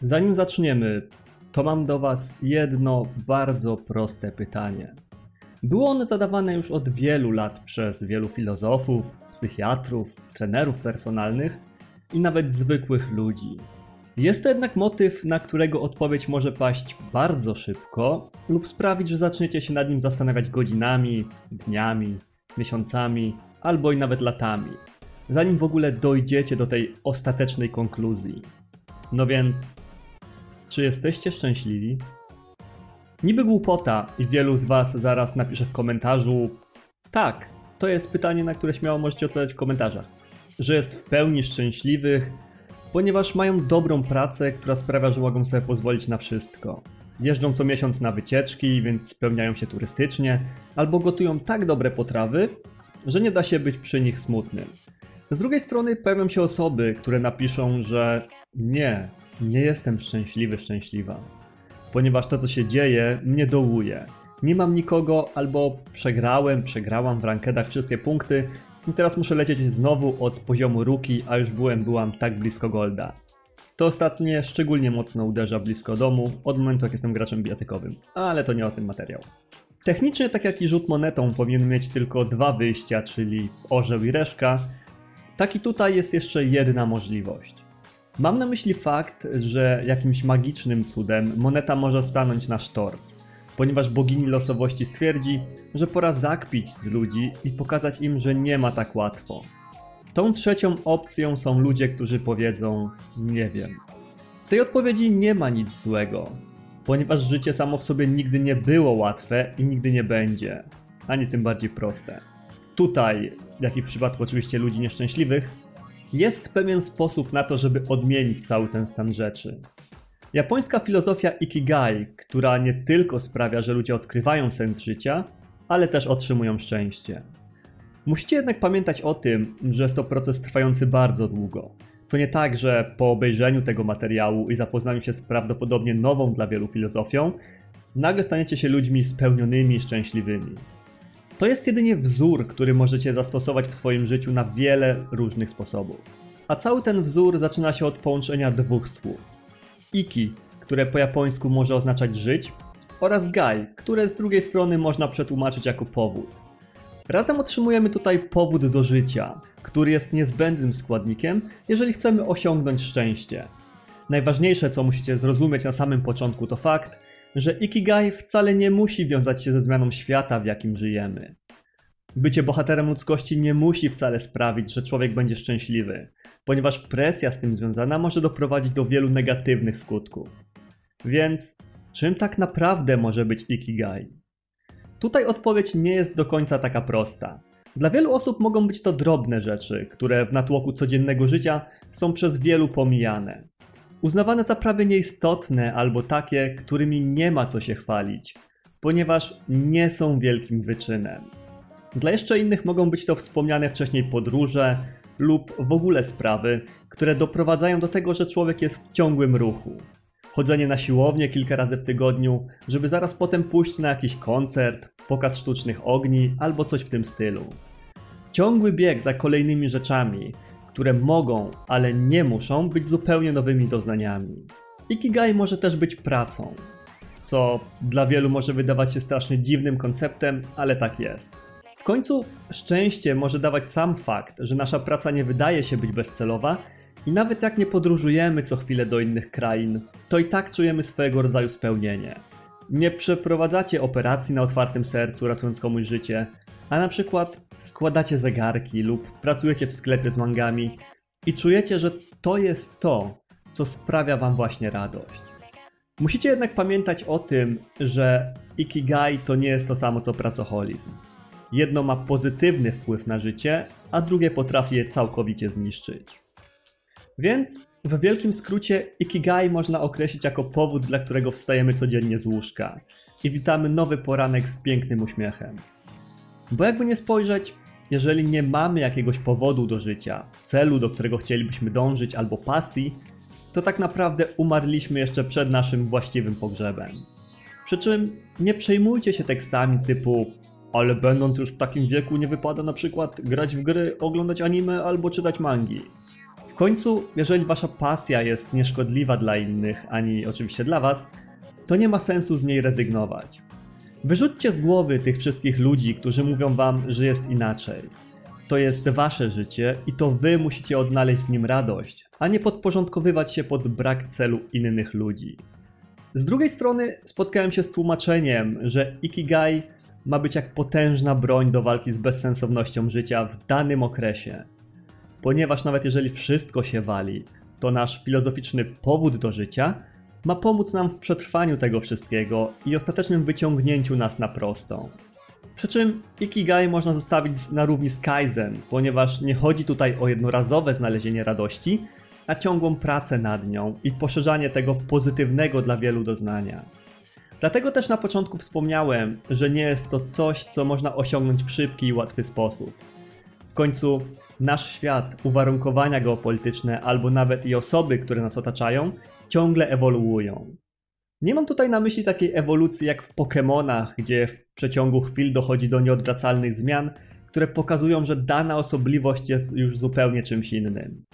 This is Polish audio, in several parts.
Zanim zaczniemy, to mam do Was jedno bardzo proste pytanie. Było ono zadawane już od wielu lat przez wielu filozofów, psychiatrów, trenerów personalnych i nawet zwykłych ludzi. Jest to jednak motyw, na którego odpowiedź może paść bardzo szybko lub sprawić, że zaczniecie się nad nim zastanawiać godzinami, dniami, miesiącami albo i nawet latami, zanim w ogóle dojdziecie do tej ostatecznej konkluzji. No więc, czy jesteście szczęśliwi? Niby głupota i wielu z Was zaraz napisze w komentarzu tak, to jest pytanie, na które śmiało możecie odpowiadać w komentarzach. Że jest w pełni szczęśliwych, ponieważ mają dobrą pracę, która sprawia, że mogą sobie pozwolić na wszystko. Jeżdżą co miesiąc na wycieczki, więc spełniają się turystycznie, albo gotują tak dobre potrawy, że nie da się być przy nich smutnym. Z drugiej strony pojawią się osoby, które napiszą, że nie, nie jestem szczęśliwy, szczęśliwa, ponieważ to, co się dzieje, mnie dołuje. Nie mam nikogo, albo przegrałem, przegrałam w rankedach wszystkie punkty i teraz muszę lecieć znowu od poziomu ruki, a już byłem, byłam tak blisko golda. To ostatnie szczególnie mocno uderza blisko domu, od momentu jak jestem graczem bijatykowym, ale to nie o tym materiał. Technicznie, tak jak i rzut monetą powinien mieć tylko dwa wyjścia, czyli orzeł i reszka, tak i tutaj jest jeszcze jedna możliwość. Mam na myśli fakt, że jakimś magicznym cudem moneta może stanąć na sztorc, ponieważ bogini losowości stwierdzi, że pora zakpić z ludzi i pokazać im, że nie ma tak łatwo. Tą trzecią opcją są ludzie, którzy powiedzą: Nie wiem. W tej odpowiedzi nie ma nic złego, ponieważ życie samo w sobie nigdy nie było łatwe i nigdy nie będzie, ani tym bardziej proste. Tutaj, jak i w przypadku oczywiście ludzi nieszczęśliwych, jest pewien sposób na to, żeby odmienić cały ten stan rzeczy. Japońska filozofia Ikigai, która nie tylko sprawia, że ludzie odkrywają sens życia, ale też otrzymują szczęście. Musicie jednak pamiętać o tym, że jest to proces trwający bardzo długo. To nie tak, że po obejrzeniu tego materiału i zapoznaniu się z prawdopodobnie nową dla wielu filozofią, nagle staniecie się ludźmi spełnionymi i szczęśliwymi. To jest jedynie wzór, który możecie zastosować w swoim życiu na wiele różnych sposobów. A cały ten wzór zaczyna się od połączenia dwóch słów. Iki, które po japońsku może oznaczać żyć, oraz gai, które z drugiej strony można przetłumaczyć jako powód. Razem otrzymujemy tutaj powód do życia, który jest niezbędnym składnikiem, jeżeli chcemy osiągnąć szczęście. Najważniejsze, co musicie zrozumieć na samym początku, to fakt, że Ikigai wcale nie musi wiązać się ze zmianą świata, w jakim żyjemy. Bycie bohaterem ludzkości nie musi wcale sprawić, że człowiek będzie szczęśliwy, ponieważ presja z tym związana może doprowadzić do wielu negatywnych skutków. Więc czym tak naprawdę może być Ikigai? Tutaj odpowiedź nie jest do końca taka prosta. Dla wielu osób mogą być to drobne rzeczy, które w natłoku codziennego życia są przez wielu pomijane uznawane za prawie nieistotne albo takie, którymi nie ma co się chwalić, ponieważ nie są wielkim wyczynem. Dla jeszcze innych mogą być to wspomniane wcześniej podróże lub w ogóle sprawy, które doprowadzają do tego, że człowiek jest w ciągłym ruchu. Chodzenie na siłownię kilka razy w tygodniu, żeby zaraz potem pójść na jakiś koncert, pokaz sztucznych ogni albo coś w tym stylu. Ciągły bieg za kolejnymi rzeczami, które mogą, ale nie muszą być zupełnie nowymi doznaniami. Ikigai może też być pracą, co dla wielu może wydawać się strasznie dziwnym konceptem, ale tak jest. W końcu szczęście może dawać sam fakt, że nasza praca nie wydaje się być bezcelowa i nawet jak nie podróżujemy co chwilę do innych krain, to i tak czujemy swojego rodzaju spełnienie. Nie przeprowadzacie operacji na otwartym sercu, ratując komuś życie, a na przykład składacie zegarki lub pracujecie w sklepie z mangami i czujecie, że to jest to, co sprawia Wam właśnie radość. Musicie jednak pamiętać o tym, że Ikigai to nie jest to samo co pracoholizm. Jedno ma pozytywny wpływ na życie, a drugie potrafi je całkowicie zniszczyć. Więc w wielkim skrócie Ikigai można określić jako powód, dla którego wstajemy codziennie z łóżka i witamy nowy poranek z pięknym uśmiechem. Bo jakby nie spojrzeć, jeżeli nie mamy jakiegoś powodu do życia, celu, do którego chcielibyśmy dążyć, albo pasji, to tak naprawdę umarliśmy jeszcze przed naszym właściwym pogrzebem. Przy czym nie przejmujcie się tekstami typu ale będąc już w takim wieku nie wypada na przykład grać w gry, oglądać anime albo czytać mangi. Końcu, jeżeli wasza pasja jest nieszkodliwa dla innych, ani oczywiście dla was, to nie ma sensu z niej rezygnować. Wyrzućcie z głowy tych wszystkich ludzi, którzy mówią wam, że jest inaczej. To jest wasze życie i to wy musicie odnaleźć w nim radość, a nie podporządkowywać się pod brak celu innych ludzi. Z drugiej strony spotkałem się z tłumaczeniem, że Ikigai ma być jak potężna broń do walki z bezsensownością życia w danym okresie. Ponieważ nawet jeżeli wszystko się wali, to nasz filozoficzny powód do życia ma pomóc nam w przetrwaniu tego wszystkiego i ostatecznym wyciągnięciu nas na prostą. Przy czym Ikigai można zostawić na równi z Kaizen, ponieważ nie chodzi tutaj o jednorazowe znalezienie radości, a ciągłą pracę nad nią i poszerzanie tego pozytywnego dla wielu doznania. Dlatego też na początku wspomniałem, że nie jest to coś, co można osiągnąć w szybki i łatwy sposób. W końcu nasz świat, uwarunkowania geopolityczne albo nawet i osoby, które nas otaczają, ciągle ewoluują. Nie mam tutaj na myśli takiej ewolucji jak w Pokémonach, gdzie w przeciągu chwil dochodzi do nieodwracalnych zmian, które pokazują, że dana osobliwość jest już zupełnie czymś innym.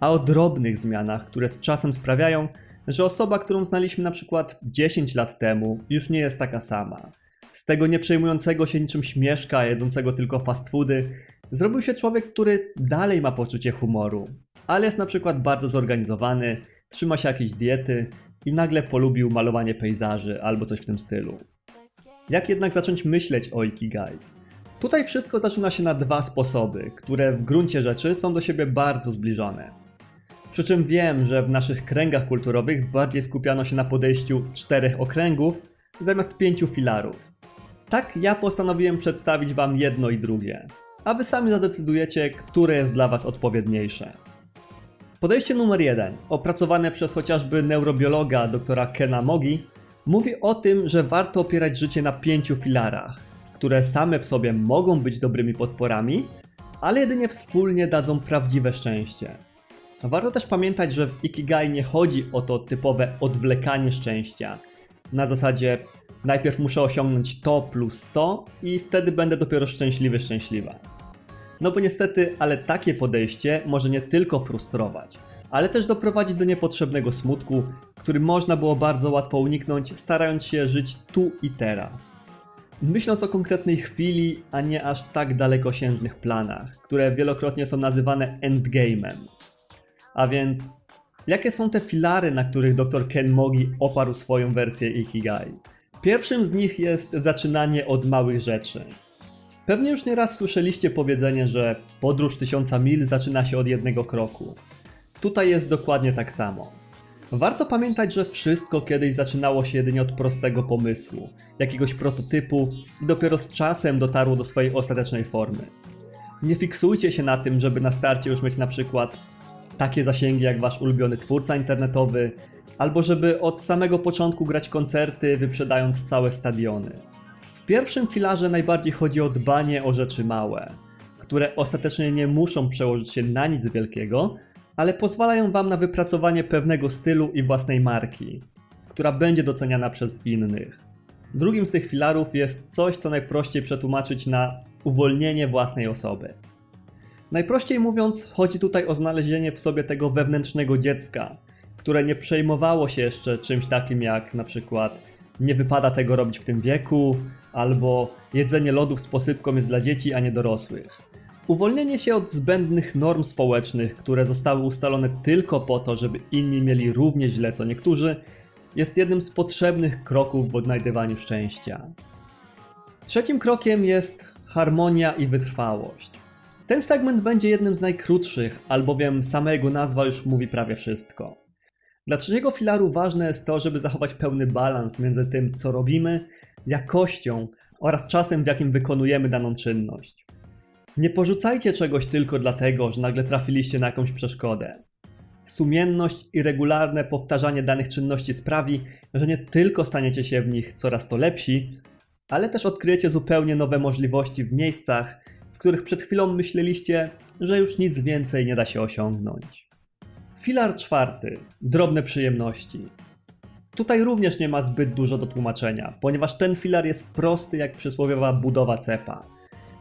A o drobnych zmianach, które z czasem sprawiają, że osoba, którą znaliśmy na przykład 10 lat temu, już nie jest taka sama. Z tego nie przejmującego się niczym śmieszka, jedzącego tylko fast foody, zrobił się człowiek, który dalej ma poczucie humoru, ale jest na przykład bardzo zorganizowany, trzyma się jakiejś diety i nagle polubił malowanie pejzaży albo coś w tym stylu. Jak jednak zacząć myśleć o Ikigai? Tutaj wszystko zaczyna się na dwa sposoby, które w gruncie rzeczy są do siebie bardzo zbliżone. Przy czym wiem, że w naszych kręgach kulturowych bardziej skupiano się na podejściu czterech okręgów zamiast pięciu filarów. Tak ja postanowiłem przedstawić Wam jedno i drugie, a Wy sami zadecydujecie, które jest dla Was odpowiedniejsze. Podejście numer jeden, opracowane przez chociażby neurobiologa dr Kena Mogi, mówi o tym, że warto opierać życie na pięciu filarach, które same w sobie mogą być dobrymi podporami, ale jedynie wspólnie dadzą prawdziwe szczęście. Warto też pamiętać, że w Ikigai nie chodzi o to typowe odwlekanie szczęścia. Na zasadzie najpierw muszę osiągnąć to plus to i wtedy będę dopiero szczęśliwy, szczęśliwa. No bo niestety, ale takie podejście może nie tylko frustrować, ale też doprowadzić do niepotrzebnego smutku, który można było bardzo łatwo uniknąć, starając się żyć tu i teraz. Myśląc o konkretnej chwili, a nie aż tak dalekosiężnych planach, które wielokrotnie są nazywane endgame'em. A więc, jakie są te filary, na których dr Ken Mogi oparł swoją wersję Ikigai? Pierwszym z nich jest zaczynanie od małych rzeczy. Pewnie już nieraz słyszeliście powiedzenie, że podróż tysiąca mil zaczyna się od jednego kroku. Tutaj jest dokładnie tak samo. Warto pamiętać, że wszystko kiedyś zaczynało się jedynie od prostego pomysłu, jakiegoś prototypu i dopiero z czasem dotarło do swojej ostatecznej formy. Nie fiksujcie się na tym, żeby na starcie już mieć na przykład takie zasięgi jak wasz ulubiony twórca internetowy, albo żeby od samego początku grać koncerty, wyprzedając całe stadiony. W pierwszym filarze najbardziej chodzi o dbanie o rzeczy małe, które ostatecznie nie muszą przełożyć się na nic wielkiego, ale pozwalają Wam na wypracowanie pewnego stylu i własnej marki, która będzie doceniana przez innych. Drugim z tych filarów jest coś, co najprościej przetłumaczyć na uwolnienie własnej osoby. Najprościej mówiąc, chodzi tutaj o znalezienie w sobie tego wewnętrznego dziecka, które nie przejmowało się jeszcze czymś takim jak na przykład nie wypada tego robić w tym wieku, albo jedzenie lodów z posypką jest dla dzieci, a nie dorosłych. Uwolnienie się od zbędnych norm społecznych, które zostały ustalone tylko po to, żeby inni mieli równie źle co niektórzy, jest jednym z potrzebnych kroków w odnajdywaniu szczęścia. Trzecim krokiem jest harmonia i wytrwałość. Ten segment będzie jednym z najkrótszych, albowiem sama jego nazwa już mówi prawie wszystko. Dla trzeciego filaru ważne jest to, żeby zachować pełny balans między tym, co robimy, jakością oraz czasem, w jakim wykonujemy daną czynność. Nie porzucajcie czegoś tylko dlatego, że nagle trafiliście na jakąś przeszkodę. Sumienność i regularne powtarzanie danych czynności sprawi, że nie tylko staniecie się w nich coraz to lepsi, ale też odkryjecie zupełnie nowe możliwości w miejscach, w których przed chwilą myśleliście, że już nic więcej nie da się osiągnąć. Filar czwarty drobne przyjemności. Tutaj również nie ma zbyt dużo do tłumaczenia, ponieważ ten filar jest prosty jak przysłowiowa budowa cepa.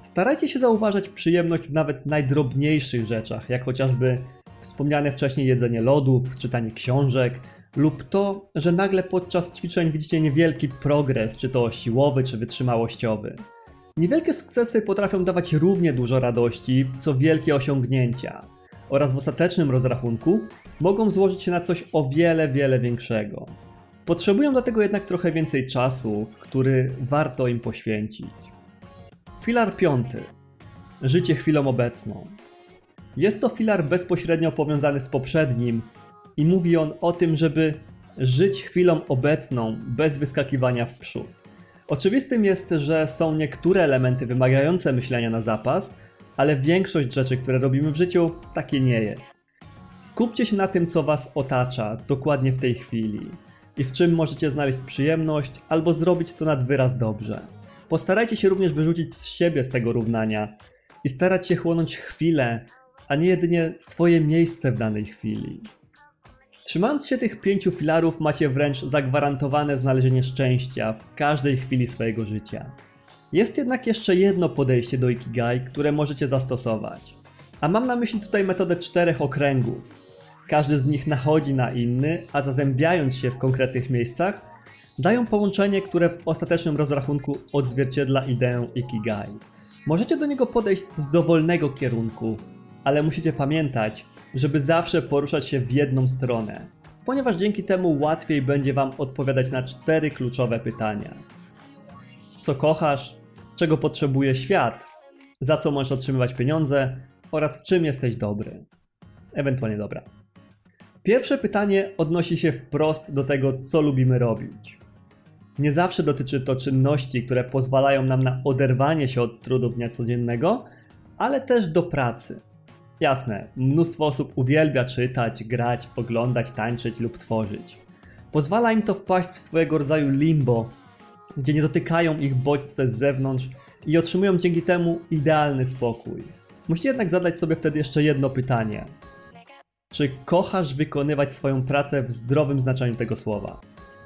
Starajcie się zauważać przyjemność w nawet najdrobniejszych rzeczach, jak chociażby wspomniane wcześniej jedzenie lodów, czytanie książek, lub to, że nagle podczas ćwiczeń widzicie niewielki progres, czy to siłowy, czy wytrzymałościowy. Niewielkie sukcesy potrafią dawać równie dużo radości, co wielkie osiągnięcia, oraz w ostatecznym rozrachunku mogą złożyć się na coś o wiele, wiele większego. Potrzebują do tego jednak trochę więcej czasu, który warto im poświęcić. Filar piąty. Życie chwilą obecną. Jest to filar bezpośrednio powiązany z poprzednim i mówi on o tym, żeby żyć chwilą obecną bez wyskakiwania w przód. Oczywistym jest, że są niektóre elementy wymagające myślenia na zapas, ale większość rzeczy, które robimy w życiu, takie nie jest. Skupcie się na tym, co Was otacza dokładnie w tej chwili i w czym możecie znaleźć przyjemność albo zrobić to nad wyraz dobrze. Postarajcie się również wyrzucić z siebie z tego równania i starać się chłonąć chwilę, a nie jedynie swoje miejsce w danej chwili. Trzymając się tych pięciu filarów, macie wręcz zagwarantowane znalezienie szczęścia w każdej chwili swojego życia. Jest jednak jeszcze jedno podejście do Ikigai, które możecie zastosować. A mam na myśli tutaj metodę czterech okręgów. Każdy z nich nachodzi na inny, a zazębiając się w konkretnych miejscach, dają połączenie, które w ostatecznym rozrachunku odzwierciedla ideę Ikigai. Możecie do niego podejść z dowolnego kierunku, ale musicie pamiętać, żeby zawsze poruszać się w jedną stronę, ponieważ dzięki temu łatwiej będzie Wam odpowiadać na cztery kluczowe pytania. Co kochasz? Czego potrzebuje świat? Za co możesz otrzymywać pieniądze? Oraz w czym jesteś dobry? Ewentualnie dobra. Pierwsze pytanie odnosi się wprost do tego, co lubimy robić. Nie zawsze dotyczy to czynności, które pozwalają nam na oderwanie się od trudów dnia codziennego, ale też do pracy. Jasne, mnóstwo osób uwielbia czytać, grać, oglądać, tańczyć lub tworzyć. Pozwala im to wpaść w swojego rodzaju limbo, gdzie nie dotykają ich bodźce z zewnątrz i otrzymują dzięki temu idealny spokój. Musicie jednak zadać sobie wtedy jeszcze jedno pytanie. Czy kochasz wykonywać swoją pracę w zdrowym znaczeniu tego słowa?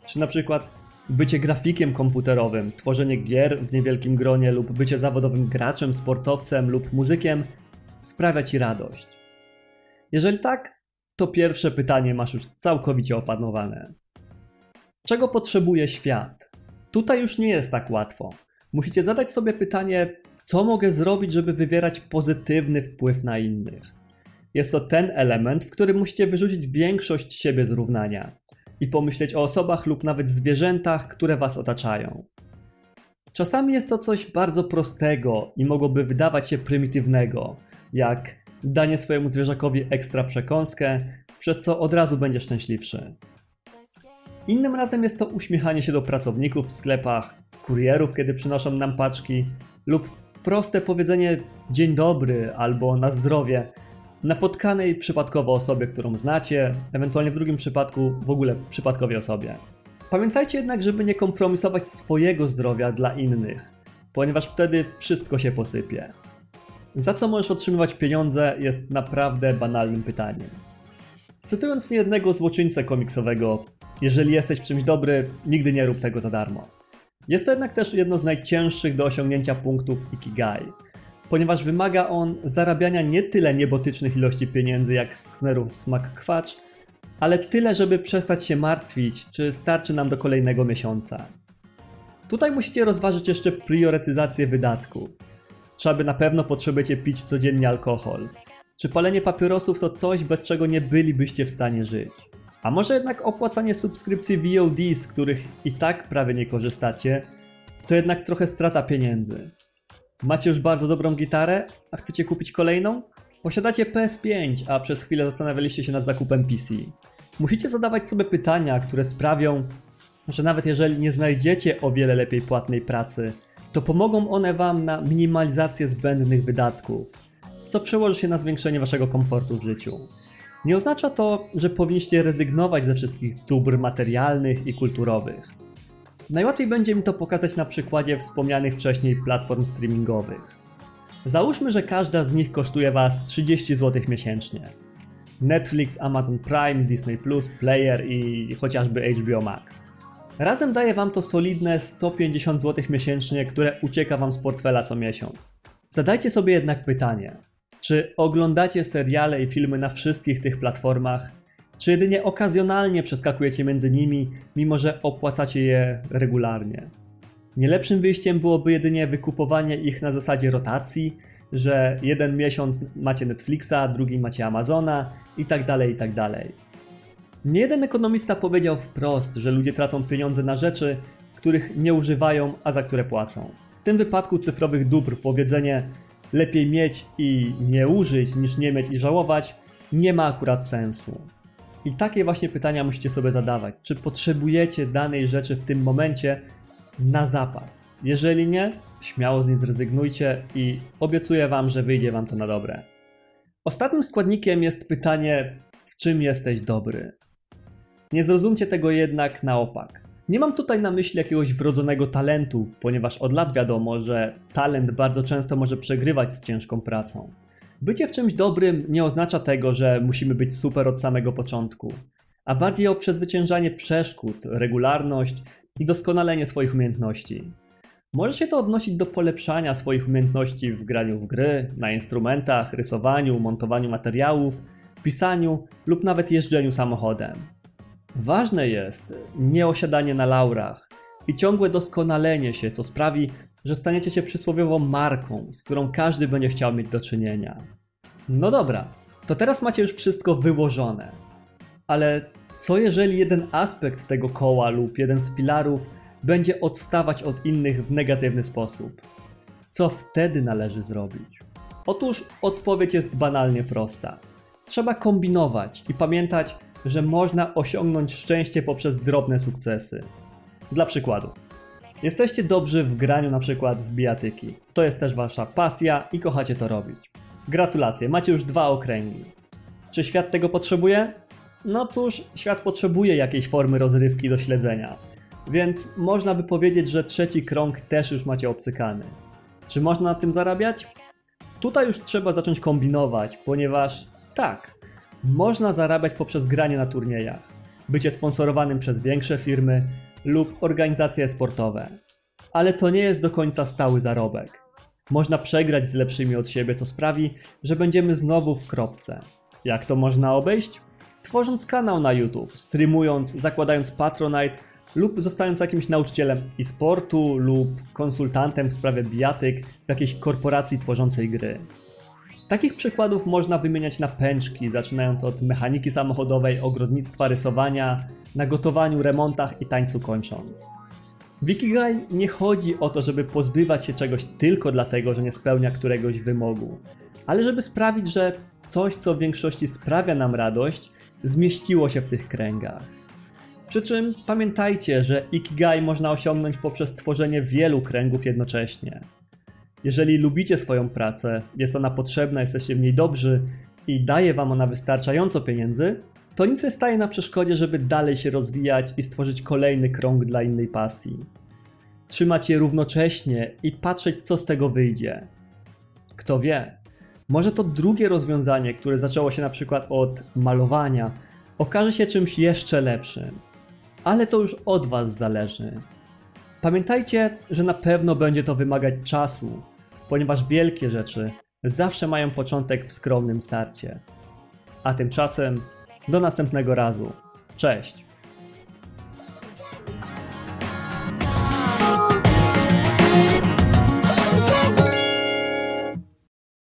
Czy na przykład bycie grafikiem komputerowym, tworzenie gier w niewielkim gronie lub bycie zawodowym graczem, sportowcem lub muzykiem sprawia ci radość? Jeżeli tak, to pierwsze pytanie masz już całkowicie opanowane. Czego potrzebuje świat? Tutaj już nie jest tak łatwo. Musicie zadać sobie pytanie, co mogę zrobić, żeby wywierać pozytywny wpływ na innych. Jest to ten element, w którym musicie wyrzucić większość siebie z równania i pomyśleć o osobach lub nawet zwierzętach, które was otaczają. Czasami jest to coś bardzo prostego i mogłoby wydawać się prymitywnego, jak danie swojemu zwierzakowi ekstra przekąskę, przez co od razu będzie szczęśliwszy. Innym razem jest to uśmiechanie się do pracowników w sklepach, kurierów, kiedy przynoszą nam paczki, lub proste powiedzenie dzień dobry albo na zdrowie napotkanej przypadkowo osobie, którą znacie, ewentualnie w drugim przypadku w ogóle przypadkowej osobie. Pamiętajcie jednak, żeby nie kompromisować swojego zdrowia dla innych, ponieważ wtedy wszystko się posypie. Za co możesz otrzymywać pieniądze jest naprawdę banalnym pytaniem. Cytując niejednego złoczyńcę komiksowego, jeżeli jesteś w czymś dobry, nigdy nie rób tego za darmo. Jest to jednak też jedno z najcięższych do osiągnięcia punktów Ikigai, ponieważ wymaga on zarabiania nie tyle niebotycznych ilości pieniędzy jak z Xnerów smak kwacz, ale tyle, żeby przestać się martwić, czy starczy nam do kolejnego miesiąca. Tutaj musicie rozważyć jeszcze priorytetyzację wydatków. Trzeba by na pewno potrzebujecie pić codziennie alkohol. Czy palenie papierosów to coś, bez czego nie bylibyście w stanie żyć? A może jednak opłacanie subskrypcji VOD, z których i tak prawie nie korzystacie, to jednak trochę strata pieniędzy. Macie już bardzo dobrą gitarę, a chcecie kupić kolejną? Posiadacie PS5, a przez chwilę zastanawialiście się nad zakupem PC. Musicie zadawać sobie pytania, które sprawią, że nawet jeżeli nie znajdziecie o wiele lepiej płatnej pracy, to pomogą one Wam na minimalizację zbędnych wydatków, co przełoży się na zwiększenie Waszego komfortu w życiu. Nie oznacza to, że powinniście rezygnować ze wszystkich dóbr materialnych i kulturowych. Najłatwiej będzie mi to pokazać na przykładzie wspomnianych wcześniej platform streamingowych. Załóżmy, że każda z nich kosztuje Was 30 zł miesięcznie. Netflix, Amazon Prime, Disney Plus, Player i chociażby HBO Max. Razem daje Wam to solidne 150 zł miesięcznie, które ucieka Wam z portfela co miesiąc. Zadajcie sobie jednak pytanie, Czy oglądacie seriale i filmy na wszystkich tych platformach? Czy jedynie okazjonalnie przeskakujecie między nimi, mimo że opłacacie je regularnie? Nie lepszym wyjściem byłoby jedynie wykupowanie ich na zasadzie rotacji, że jeden miesiąc macie Netflixa, drugi macie Amazona i tak tak. Nie jeden ekonomista powiedział wprost, że ludzie tracą pieniądze na rzeczy, których nie używają, a za które płacą. W tym wypadku cyfrowych dóbr powiedzenie lepiej mieć i nie użyć niż nie mieć i żałować nie ma akurat sensu. I takie właśnie pytania musicie sobie zadawać. Czy potrzebujecie danej rzeczy w tym momencie na zapas? Jeżeli nie, śmiało z niej zrezygnujcie i obiecuję Wam, że wyjdzie Wam to na dobre. Ostatnim składnikiem jest pytanie, w czym jesteś dobry? Nie zrozumcie tego jednak na opak. Nie mam tutaj na myśli jakiegoś wrodzonego talentu, ponieważ od lat wiadomo, że talent bardzo często może przegrywać z ciężką pracą. Bycie w czymś dobrym nie oznacza tego, że musimy być super od samego początku, a bardziej o przezwyciężanie przeszkód, regularność i doskonalenie swoich umiejętności. Może się to odnosić do polepszania swoich umiejętności w graniu w gry, na instrumentach, rysowaniu, montowaniu materiałów, pisaniu lub nawet jeżdżeniu samochodem. Ważne jest nie osiadanie na laurach i ciągłe doskonalenie się, co sprawi, że staniecie się przysłowiową marką, z którą każdy będzie chciał mieć do czynienia. No dobra, to teraz macie już wszystko wyłożone. Ale co jeżeli jeden aspekt tego koła lub jeden z filarów będzie odstawać od innych w negatywny sposób? Co wtedy należy zrobić? Otóż odpowiedź jest banalnie prosta. Trzeba kombinować i pamiętać, że można osiągnąć szczęście poprzez drobne sukcesy. Dla przykładu, jesteście dobrzy w graniu na przykład w bijatyki. To jest też wasza pasja i kochacie to robić. Gratulacje, macie już dwa okręgi. Czy świat tego potrzebuje? No cóż, świat potrzebuje jakiejś formy rozrywki do śledzenia. Więc można by powiedzieć, że trzeci krąg też już macie obcykany. Czy można na tym zarabiać? Tutaj już trzeba zacząć kombinować, ponieważ tak, można zarabiać poprzez granie na turniejach, bycie sponsorowanym przez większe firmy lub organizacje sportowe. Ale to nie jest do końca stały zarobek. Można przegrać z lepszymi od siebie, co sprawi, że będziemy znowu w kropce. Jak to można obejść? Tworząc kanał na YouTube, streamując, zakładając Patronite lub zostając jakimś nauczycielem e-sportu lub konsultantem w sprawie bijatyk w jakiejś korporacji tworzącej gry. Takich przykładów można wymieniać na pęczki, zaczynając od mechaniki samochodowej, ogrodnictwa, rysowania, na gotowaniu, remontach i tańcu kończąc. W Ikigai nie chodzi o to, żeby pozbywać się czegoś tylko dlatego, że nie spełnia któregoś wymogu, ale żeby sprawić, że coś, co w większości sprawia nam radość, zmieściło się w tych kręgach. Przy czym pamiętajcie, że Ikigai można osiągnąć poprzez tworzenie wielu kręgów jednocześnie. Jeżeli lubicie swoją pracę, jest ona potrzebna, jesteście w niej dobrzy i daje wam ona wystarczająco pieniędzy, to nic nie staje na przeszkodzie, żeby dalej się rozwijać i stworzyć kolejny krąg dla innej pasji. Trzymać je równocześnie i patrzeć, co z tego wyjdzie. Kto wie, może to drugie rozwiązanie, które zaczęło się na przykład od malowania, okaże się czymś jeszcze lepszym. Ale to już od Was zależy. Pamiętajcie, że na pewno będzie to wymagać czasu, ponieważ wielkie rzeczy zawsze mają początek w skromnym starcie. A tymczasem do następnego razu. Cześć!